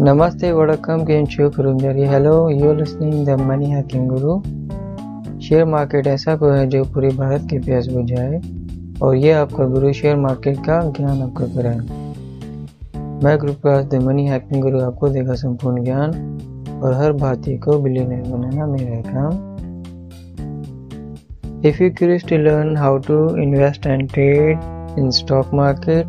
नमस्ते वडकम game show खुरुंदरी hello you are the Money Hacking Guru share market ऐसा गुरु है जो पूरे भारत के प्यास बुझाए और ये आपका गुरु शेयर मार्केट का ज्ञान आपका कराए मैं group class the Money Hacking Guru आपको देगा संपूर्ण ज्ञान, और हर भारतीय को बिलियनर बनाना मेरा काम। If you curious to learn how to invest and trade in stock market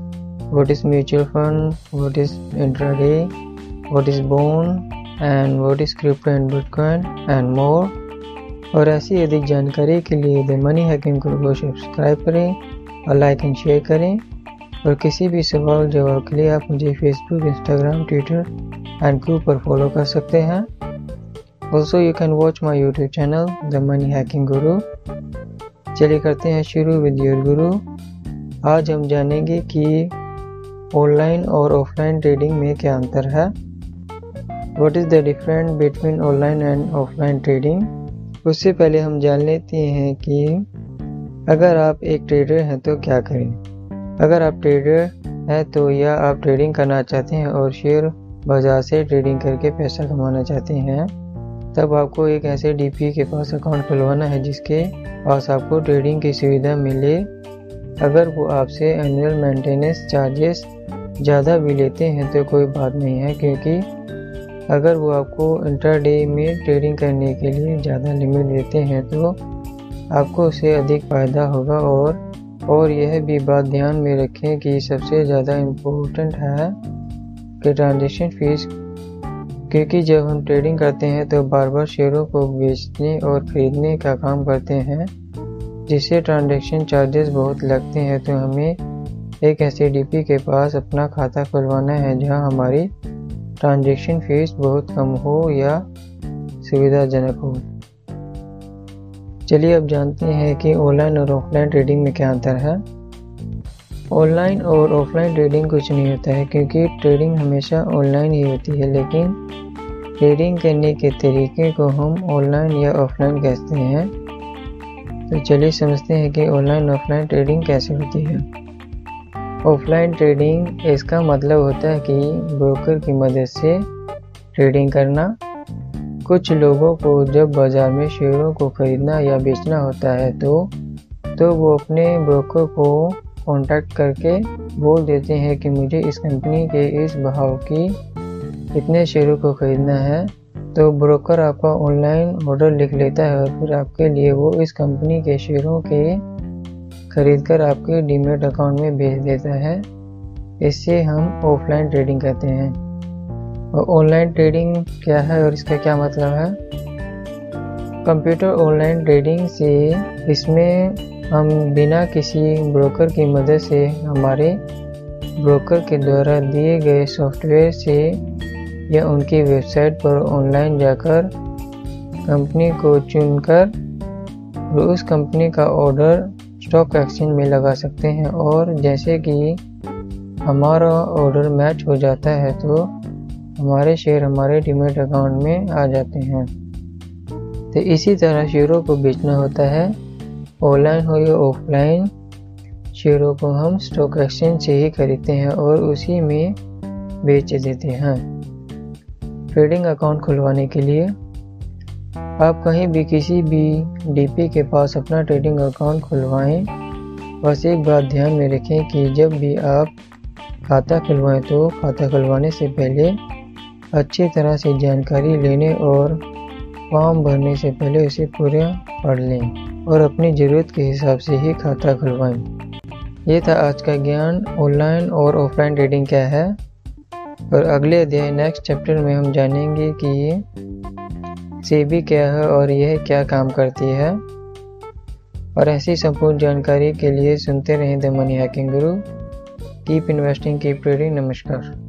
what is mutual fund what is intraday what is bond and what is crypto and bitcoin and more. और ऐसी अधिक जानकारी के लिए the money hacking group को subscribe करें और like and share करें। और किसी भी सवाल जवाब के लिए आप मुझे Facebook Instagram Twitter and group पर फॉलो कर सकते हैं। Also you can watch my YouTube channel the Money Hacking Guru चलिए करते हैं शुरू विद योर गुरु आज हम जानेंगे कि ऑनलाइन और ऑफलाइन ट्रेडिंग में क्या अंतर है। What is the different between online and offline trading उससे पहले हम जान लेते हैं कि अगर आप एक ट्रेडर हैं तो क्या करें? अगर आप ट्रेडर हैं तो या आप ट्रेडिंग करना चाहते हैं और शेयर बाज़ार से ट्रेडिंग करके पैसा कमाना चाहते हैं, तब आपको एक ऐसे डीपी के पास अकाउंट खुलवाना है जिसके पास आपको ट्रेडिंग की सुविधा मिले। अगर वो आपसे एनुअल मेंटेनेंस चार्जेस ज़्यादा भी लेते हैं तो कोई बात नहीं है, क्योंकि अगर वो आपको इंटरडे में ट्रेडिंग करने के लिए ज़्यादा लिमिट देते हैं तो आपको उससे अधिक फ़ायदा होगा और और यह भी बात ध्यान में रखें कि सबसे ज़्यादा इम्पोर्टेंट है कि ट्रांजेक्शन फ़ीस क्योंकि जब हम ट्रेडिंग करते हैं तो बार बार शेयरों को बेचने और ख़रीदने का काम करते हैं, जिससे ट्रांजेक्शन चार्जेस बहुत लगते हैं। तो हमें एक डीपी के पास अपना खाता खुलवाना है, जहाँ हमारी ट्रांजैक्शन फ़ीस बहुत कम हो या सुविधाजनक हो। चलिए अब जानते हैं कि ऑनलाइन और ऑफलाइन ट्रेडिंग में क्या अंतर है। ऑनलाइन और ऑफलाइन ट्रेडिंग कुछ नहीं होता है क्योंकि ट्रेडिंग हमेशा ऑनलाइन ही होती है, लेकिन ट्रेडिंग करने के तरीके को हम ऑनलाइन या ऑफलाइन कहते हैं। तो चलिए समझते हैं कि ऑनलाइन ऑफलाइन ट्रेडिंग कैसे होती है। ऑफलाइन ट्रेडिंग, इसका मतलब होता है कि ब्रोकर की मदद से ट्रेडिंग करना। कुछ लोगों को जब बाज़ार में शेयरों को खरीदना या बेचना होता है तो तो वो अपने ब्रोकर को कांटेक्ट करके बोल देते हैं कि मुझे इस कंपनी के इस भाव की इतने शेयरों को ख़रीदना है। तो ब्रोकर आपका ऑनलाइन ऑर्डर लिख लेता है और फिर आपके लिए वो इस कंपनी के शेयरों के खरीद कर आपके डीमेट अकाउंट में भेज देता है। इससे हम ऑफलाइन ट्रेडिंग कहते हैं। और ऑनलाइन ट्रेडिंग क्या है और इसका क्या मतलब है? कंप्यूटर ऑनलाइन ट्रेडिंग से इसमें हम बिना किसी ब्रोकर की मदद से हमारे ब्रोकर के द्वारा दिए गए सॉफ्टवेयर से या उनकी वेबसाइट पर ऑनलाइन जाकर कंपनी को चुनकर उस कंपनी का ऑर्डर स्टॉक एक्सचेंज में लगा सकते हैं और जैसे कि हमारा ऑर्डर मैच हो जाता है तो हमारे शेयर हमारे डिमेट अकाउंट में आ जाते हैं। तो इसी तरह शेयरों को बेचना होता है। ऑनलाइन हो या ऑफलाइन शेयरों को हम स्टॉक एक्सचेंज से ही खरीदते हैं और उसी में बेच देते हैं। ट्रेडिंग अकाउंट खुलवाने के लिए आप कहीं भी किसी भी डीपी के पास अपना ट्रेडिंग अकाउंट खुलवाएँ, बस एक बात ध्यान में रखें कि जब भी आप खाता खुलवाएँ तो खाता खुलवाने से पहले अच्छी तरह से जानकारी लेने और फॉर्म भरने से पहले उसे पूरा पढ़ लें और अपनी ज़रूरत के हिसाब से ही खाता खुलवाएँ। ये था आज का ज्ञान ऑनलाइन और ऑफलाइन ट्रेडिंग क्या है? और अगले अध्याय नेक्स्ट चैप्टर में हम जानेंगे कि सेबी क्या है और यह क्या काम करती है? और ऐसी संपूर्ण जानकारी के लिए सुनते रहें the Money Hacking Guru. Keep investing, keep trading, नमस्कार।